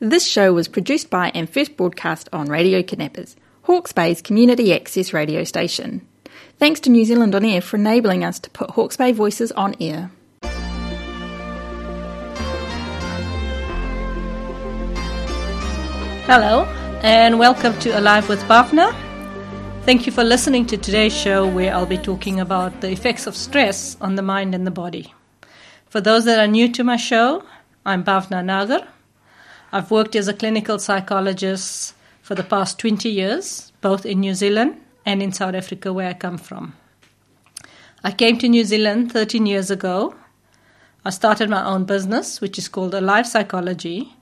This show was produced by and first broadcast on Radio Kidnappers, Hawke's Bay's community access radio station. Thanks to New Zealand On Air for enabling us to put Hawke's Bay voices on air. Hello, and welcome to Alive with Bhavna. Thank you for listening to today's show, where I'll be talking about the effects of stress on the mind and the body. For those that are new to my show, I'm Bhavna Nagar. I've worked as a clinical psychologist for the past 20 years, both in New Zealand and in South Africa, where I come from. I came to New Zealand 13 years ago. I started my own business, which is called Alive Psychology.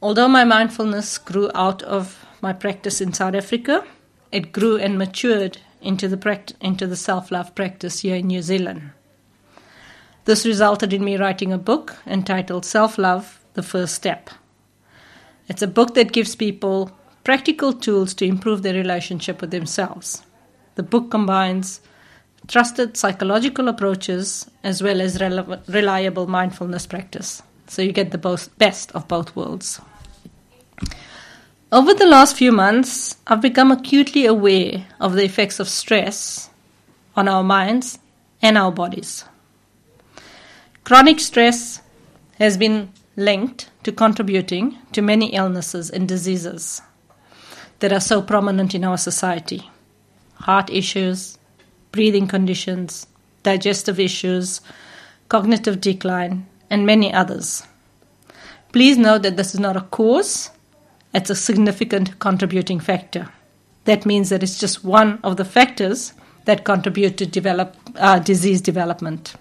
Although my mindfulness grew out of my practice in South Africa, it grew and matured into the, pract- into the self love practice here in New Zealand. This resulted in me writing a book entitled Self Love The First Step. It's a book that gives people practical tools to improve their relationship with themselves. The book combines trusted psychological approaches as well as reliable mindfulness practice. So you get the both, best of both worlds. Over the last few months, I've become acutely aware of the effects of stress on our minds and our bodies. Chronic stress has been linked to contributing to many illnesses and diseases that are so prominent in our society heart issues, breathing conditions, digestive issues, cognitive decline, and many others. Please note that this is not a cause it's a significant contributing factor. That means that it's just one of the factors that contribute to develop, uh, disease development.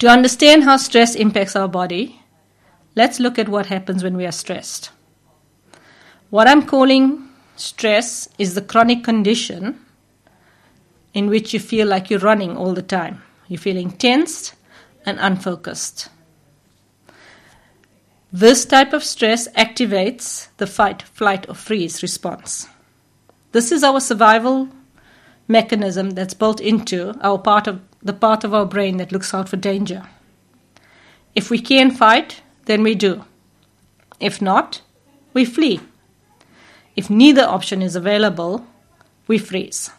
To understand how stress impacts our body, let's look at what happens when we are stressed. What I'm calling stress is the chronic condition in which you feel like you're running all the time. You're feeling tensed and unfocused. This type of stress activates the fight, flight, or freeze response. This is our survival mechanism that's built into our part of the part of our brain that looks out for danger. If we can fight, then we do. If not, we flee. If neither option is available, we freeze.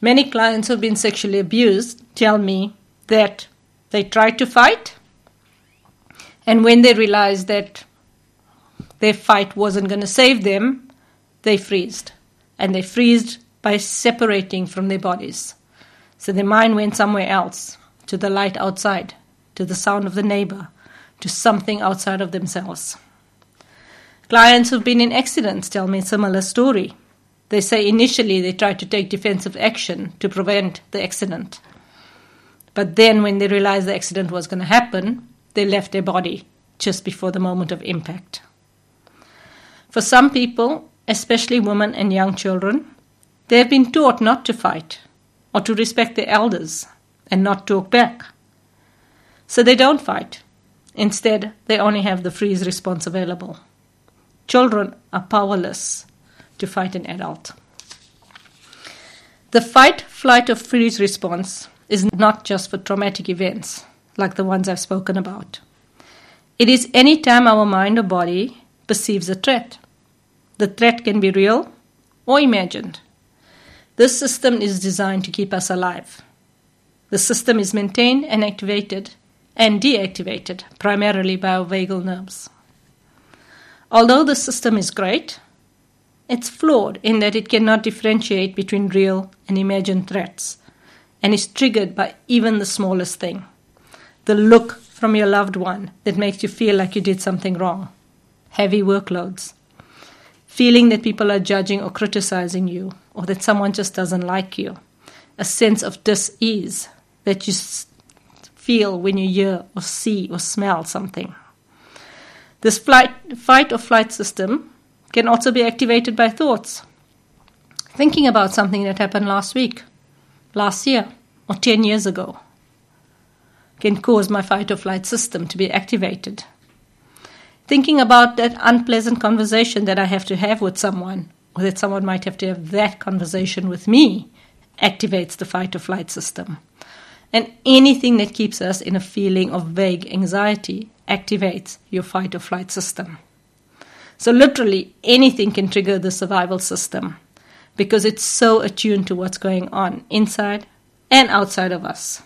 Many clients who've been sexually abused tell me that they tried to fight and when they realized that their fight wasn't going to save them, they freezed. And they freezed by separating from their bodies. So their mind went somewhere else, to the light outside, to the sound of the neighbor, to something outside of themselves. Clients who've been in accidents tell me a similar story. They say initially they tried to take defensive action to prevent the accident. But then, when they realized the accident was going to happen, they left their body just before the moment of impact. For some people, especially women and young children, they have been taught not to fight or to respect their elders and not talk back. So they don't fight. Instead, they only have the freeze response available. Children are powerless to fight an adult. The fight, flight, or freeze response is not just for traumatic events like the ones I've spoken about. It is any time our mind or body perceives a threat. The threat can be real or imagined. This system is designed to keep us alive. The system is maintained and activated and deactivated primarily by our vagal nerves. Although the system is great, it's flawed in that it cannot differentiate between real and imagined threats and is triggered by even the smallest thing the look from your loved one that makes you feel like you did something wrong, heavy workloads, feeling that people are judging or criticizing you, or that someone just doesn't like you, a sense of dis ease that you feel when you hear or see or smell something. This flight, fight or flight system can also be activated by thoughts. Thinking about something that happened last week, last year, or 10 years ago can cause my fight or flight system to be activated. Thinking about that unpleasant conversation that I have to have with someone, or that someone might have to have that conversation with me, activates the fight or flight system. And anything that keeps us in a feeling of vague anxiety activates your fight or flight system. So, literally, anything can trigger the survival system because it's so attuned to what's going on inside and outside of us.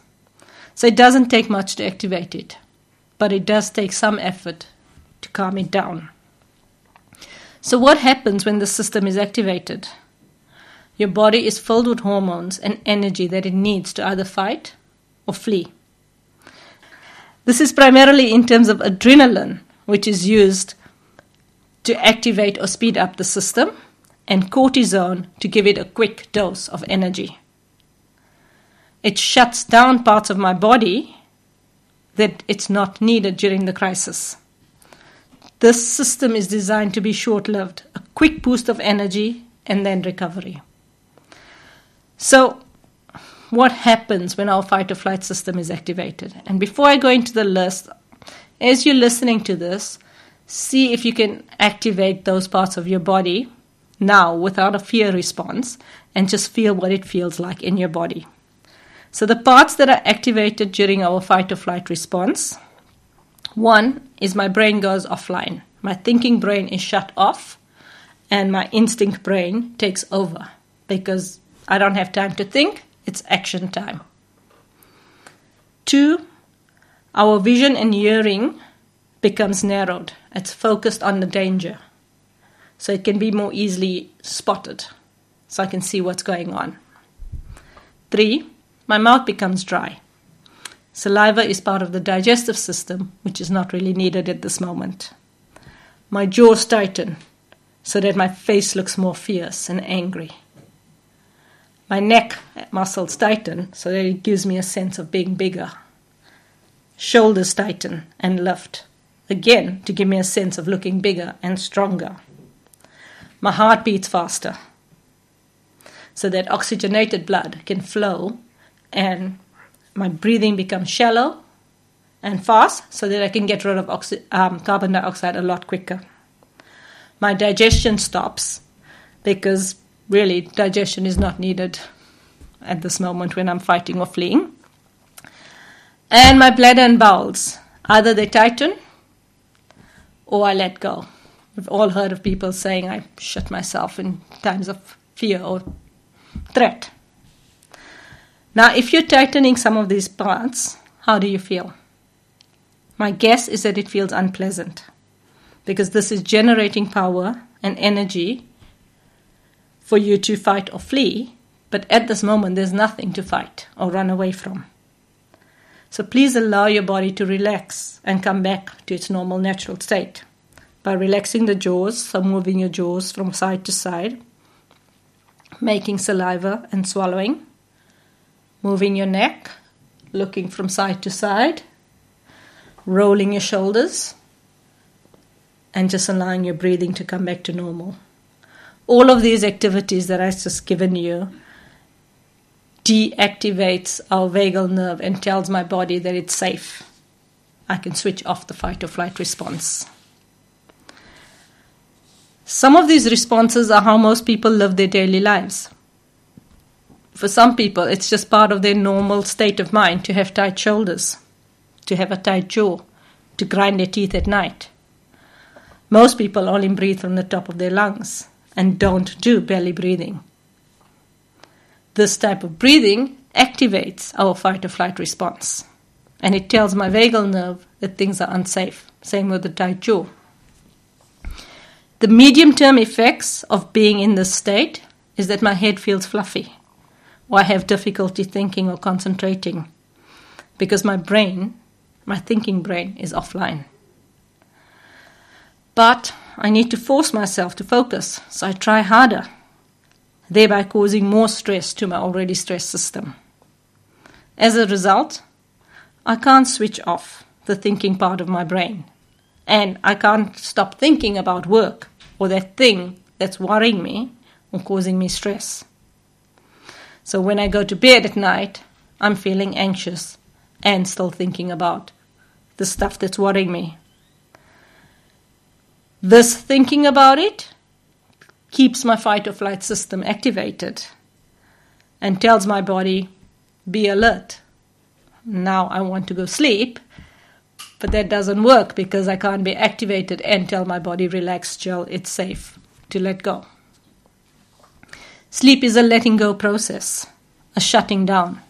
So, it doesn't take much to activate it, but it does take some effort calm it down. So, what happens when the system is activated? Your body is filled with hormones and energy that it needs to either fight or flee. This is primarily in terms of adrenaline, which is used to activate or speed up the system, and cortisone to give it a quick dose of energy. It shuts down parts of my body that it's not needed during the crisis. This system is designed to be short lived, a quick boost of energy and then recovery. So, what happens when our fight or flight system is activated? And before I go into the list, as you're listening to this, see if you can activate those parts of your body now without a fear response and just feel what it feels like in your body. So, the parts that are activated during our fight or flight response one is my brain goes offline. My thinking brain is shut off, and my instinct brain takes over because I don't have time to think, it's action time. Two, our vision and hearing becomes narrowed. It's focused on the danger. So it can be more easily spotted. So I can see what's going on. Three, my mouth becomes dry. Saliva is part of the digestive system, which is not really needed at this moment. My jaws tighten so that my face looks more fierce and angry. My neck muscles tighten so that it gives me a sense of being bigger. Shoulders tighten and lift, again to give me a sense of looking bigger and stronger. My heart beats faster so that oxygenated blood can flow and my breathing becomes shallow and fast so that I can get rid of um, carbon dioxide a lot quicker. My digestion stops because really digestion is not needed at this moment when I'm fighting or fleeing. And my bladder and bowels, either they tighten or I let go. We've all heard of people saying, I shut myself in times of fear or threat. Now, if you're tightening some of these parts, how do you feel? My guess is that it feels unpleasant because this is generating power and energy for you to fight or flee, but at this moment there's nothing to fight or run away from. So please allow your body to relax and come back to its normal natural state by relaxing the jaws, so moving your jaws from side to side, making saliva and swallowing, moving your neck, looking from side to side, rolling your shoulders, and just allowing your breathing to come back to normal all of these activities that I've just given you deactivates our vagal nerve and tells my body that it's safe. I can switch off the fight or flight response. Some of these responses are how most people live their daily lives. For some people, it's just part of their normal state of mind to have tight shoulders, to have a tight jaw, to grind their teeth at night. Most people only breathe from the top of their lungs and don't do belly breathing. This type of breathing activates our fight or flight response and it tells my vagal nerve that things are unsafe. Same with the tight jaw. The medium term effects of being in this state is that my head feels fluffy, or I have difficulty thinking or concentrating because my brain, my thinking brain, is offline. But I need to force myself to focus, so I try harder, thereby causing more stress to my already stressed system. As a result, I can't switch off the thinking part of my brain, and I can't stop thinking about work or that thing that's worrying me or causing me stress. So when I go to bed at night, I'm feeling anxious and still thinking about the stuff that's worrying me this thinking about it keeps my fight or flight system activated and tells my body, be alert. Now I want to go sleep, But that doesn't work because I can't be activated and tell my body, relax, chill, it's safe to let go. Sleep is a letting go process, a shutting down.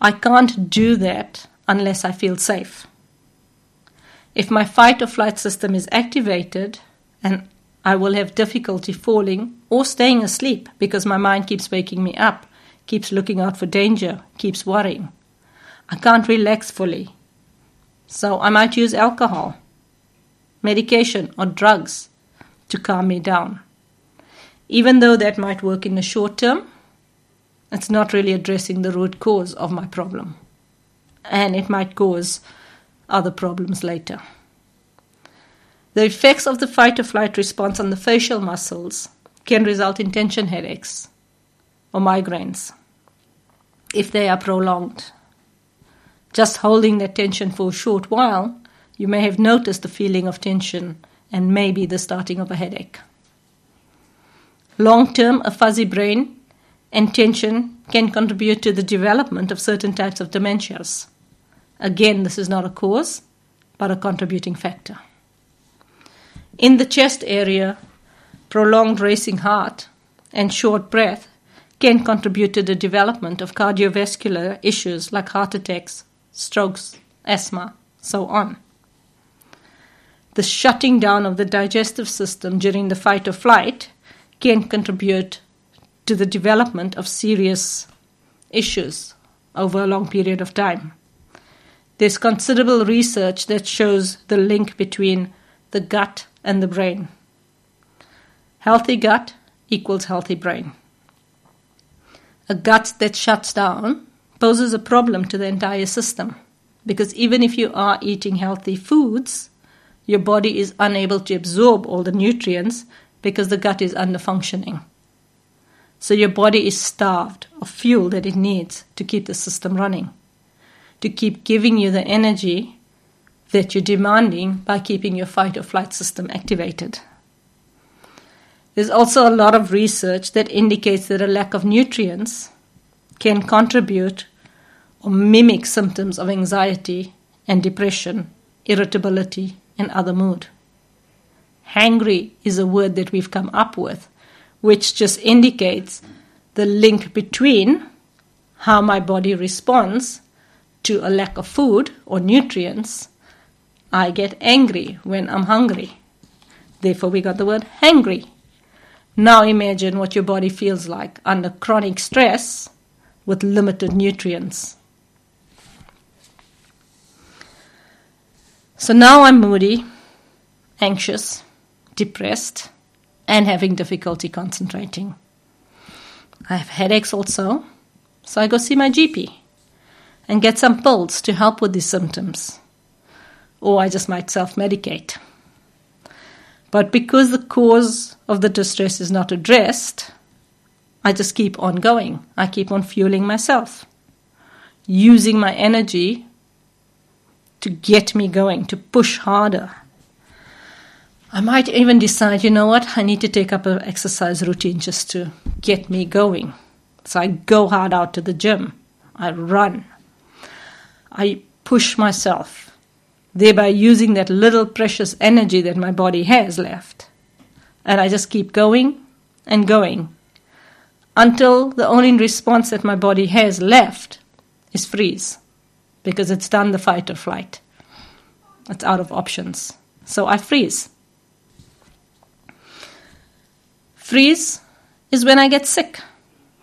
I can't do that unless I feel safe. If my fight or flight system is activated, and I will have difficulty falling or staying asleep because my mind keeps waking me up, keeps looking out for danger, keeps worrying. I can't relax fully. So I might use alcohol, medication, or drugs to calm me down. Even though that might work in the short term, it's not really addressing the root cause of my problem. And it might cause other problems later. The effects of the fight or flight response on the facial muscles can result in tension headaches or migraines if they are prolonged. Just holding that tension for a short while, you may have noticed the feeling of tension and maybe the starting of a headache. Long term, a fuzzy brain and tension can contribute to the development of certain types of dementias. Again, this is not a cause, but a contributing factor. In the chest area, prolonged racing heart and short breath can contribute to the development of cardiovascular issues like heart attacks, strokes, asthma, so on. The shutting down of the digestive system during the fight or flight can contribute to the development of serious issues over a long period of time. There's considerable research that shows the link between the gut and the brain. Healthy gut equals healthy brain. A gut that shuts down poses a problem to the entire system because even if you are eating healthy foods, your body is unable to absorb all the nutrients because the gut is under functioning. So your body is starved of fuel that it needs to keep the system running, to keep giving you the energy that you're demanding by keeping your fight or flight system activated. There's also a lot of research that indicates that a lack of nutrients can contribute or mimic symptoms of anxiety and depression, irritability, and other mood. Hangry is a word that we've come up with, which just indicates the link between how my body responds to a lack of food or nutrients I get angry when I'm hungry. Therefore, we got the word hangry. Now imagine what your body feels like under chronic stress with limited nutrients. So now I'm moody, anxious, depressed, and having difficulty concentrating. I have headaches also, so I go see my GP and get some pills to help with these symptoms or I just might self medicate. But because the cause of the distress is not addressed, I just keep on going. I keep on fueling myself, using my energy to get me going, to push harder. I might even decide, you know what, I need to take up an exercise routine just to get me going. So I go hard out to the gym. I run. I push myself thereby using that little precious energy that my body has left. And I just keep going and going until the only response that my body has left is freeze because it's done the fight or flight. It's out of options. So I freeze. Freeze is when I get sick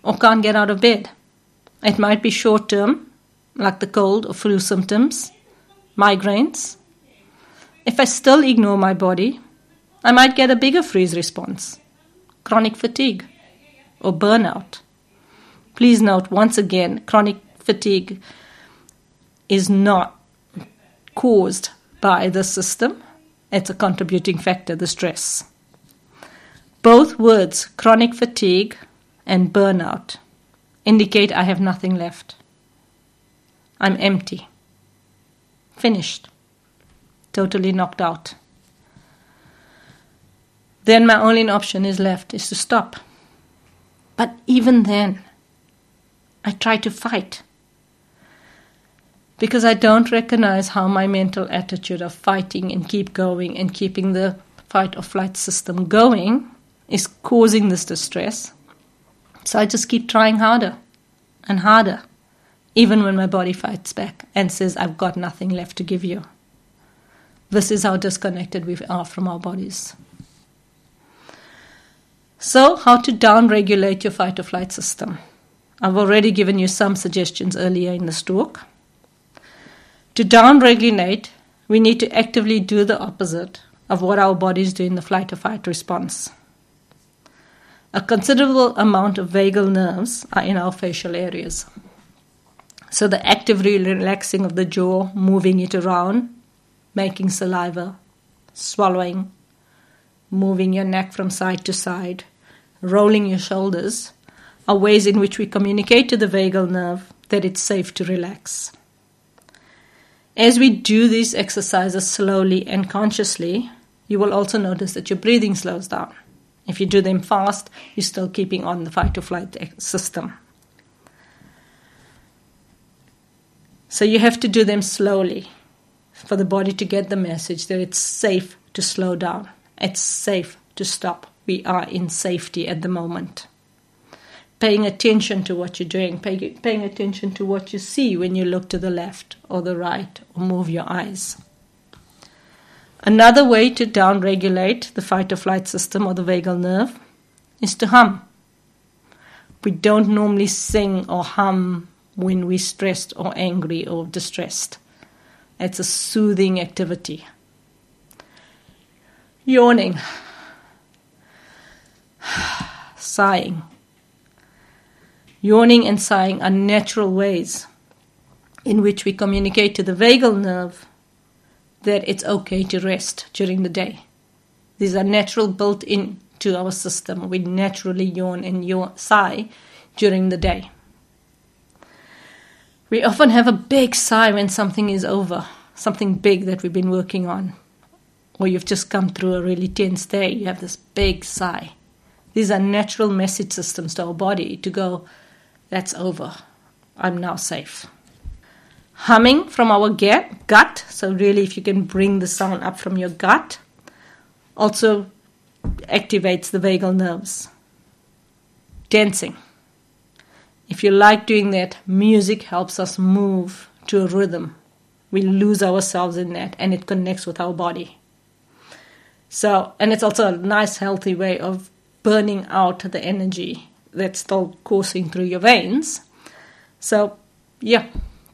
or can't get out of bed. It might be short term, like the cold or flu symptoms migraines. If I still ignore my body, I might get a bigger freeze response, chronic fatigue, or burnout. Please note once again chronic fatigue is not caused by the system, it's a contributing factor, the stress. Both words, chronic fatigue and burnout, indicate I have nothing left. I'm empty. Finished. Totally knocked out. Then my only option is left is to stop. But even then, I try to fight. because I don't recognize how my mental attitude of fighting and keep going and keeping the fight or flight system going is causing this distress. So I just keep trying harder and harder, even when my body fights back and says, I've got nothing left to give you. This is how disconnected we are from our bodies. So, how to downregulate your fight or flight system? I've already given you some suggestions earlier in this talk. To downregulate, we need to actively do the opposite of what our bodies do in the flight or fight response. A considerable amount of vagal nerves are in our facial areas. So, the active relaxing of the jaw, moving it around, making saliva, swallowing, moving your neck from side to side, rolling your shoulders are ways in which we communicate to the vagal nerve that it's safe to relax. As we do these exercises slowly and consciously, you will also notice that your breathing slows down. If you do them fast, you're still keeping on the fight or flight system. So you have to do them slowly for the body to get the message that it's safe to slow down, it's safe to stop. We are in safety at the moment. Paying attention to what you're doing, pay, paying attention to what you see when you look to the left or the right or move your eyes. Another way to downregulate the fight or flight system or the vagal nerve is to hum. We don't normally sing or hum when we're stressed or angry or distressed. It's a soothing activity. Yawning, sighing. Yawning and sighing are natural ways in which we communicate to the vagal nerve that it's okay to rest during the day. These are natural built into our system. We naturally yawn and yawn, sigh during the day. We often have a big sigh when something is over, something big that we've been working on, or you've just come through a really tense day. You have this big sigh. These are natural message systems to our body to go, that's over. I'm now safe. Humming from our gut, so really, if you can bring the sound up from your gut, also activates the vagal nerves. Dancing if you like doing that, music helps us move to a rhythm. We lose ourselves in that and it connects with our body. So, and it's also a nice, healthy way of burning out the energy that's still coursing through your veins. So, yeah,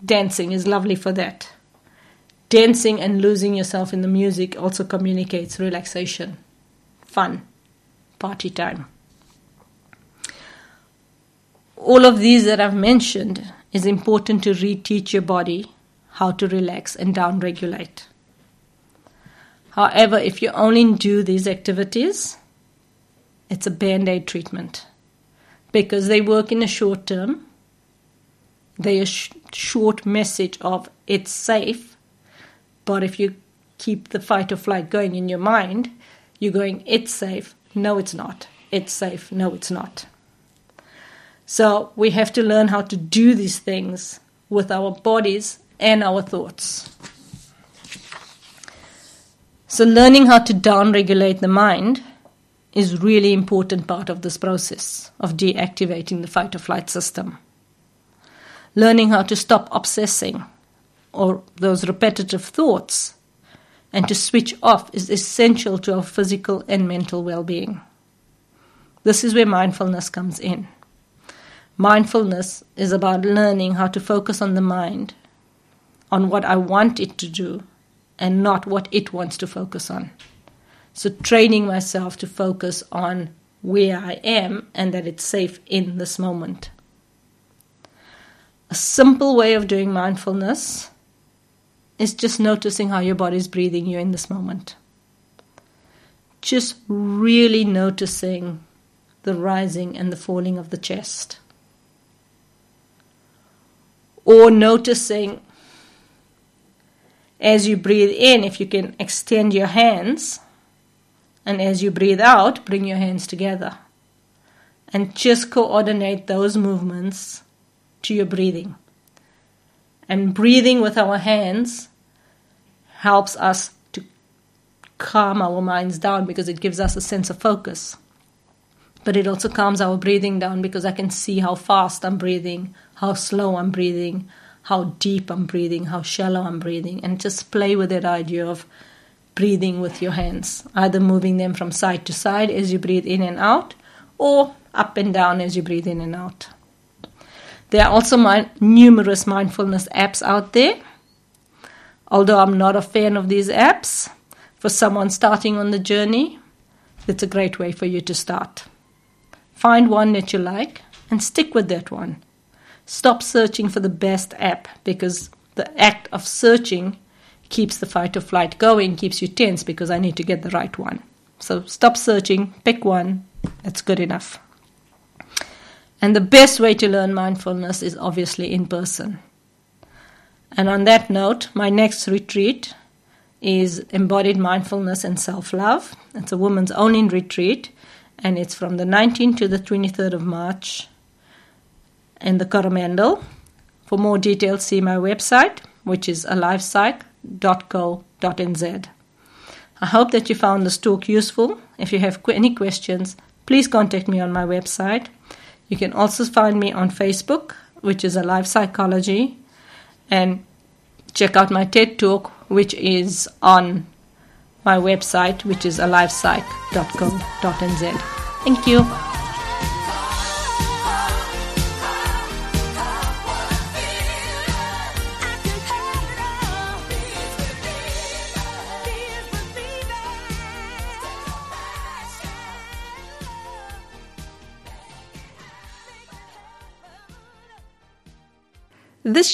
dancing is lovely for that. Dancing and losing yourself in the music also communicates relaxation, fun, party time all of these that I've mentioned is important to reteach your body how to relax and downregulate. However, if you only do these activities, it's a band aid treatment because they work in the short term. They are sh- short message of it's safe, but if you keep the fight or flight going in your mind, you're going it's safe. No, it's not. It's safe. No, it's not. So we have to learn how to do these things with our bodies and our thoughts. So learning how to downregulate the mind is really important part of this process of deactivating the fight or flight system. Learning how to stop obsessing or those repetitive thoughts and to switch off is essential to our physical and mental well-being. This is where mindfulness comes in. Mindfulness is about learning how to focus on the mind, on what I want it to do, and not what it wants to focus on. So, training myself to focus on where I am and that it's safe in this moment. A simple way of doing mindfulness is just noticing how your body is breathing you in this moment. Just really noticing the rising and the falling of the chest or noticing as you breathe in, if you can extend your hands, and as you breathe out, bring your hands together. And just coordinate those movements to your breathing. And breathing with our hands helps us to calm our minds down because it gives us a sense of focus. But it also calms our breathing down because I can see how fast I'm breathing, how slow I'm breathing, how deep I'm breathing, how shallow I'm breathing, and just play with that idea of breathing with your hands, either moving them from side to side as you breathe in and out, or up and down as you breathe in and out. There are also my, numerous mindfulness apps out there. Although I'm not a fan of these apps, for someone starting on the journey, it's a great way for you to start. Find one that you like and stick with that one. Stop searching for the best app because the act of searching keeps the fight or flight going, keeps you tense because I need to get the right one. So stop searching, pick one, that's good enough. And the best way to learn mindfulness is obviously in person. And on that note, my next retreat is Embodied Mindfulness and Self Love. It's a woman's only retreat, and it's from the 19th to the 23rd of March in the Coromandel. For more details, see my website, which is alivepsych.co.nz. I hope that you found this talk useful. If you have any questions, please contact me on my website. You can also find me on Facebook, which is Alive Psychology, and check out my TED Talk, which is on my website, which is alivepsych.co.nz. Thank you.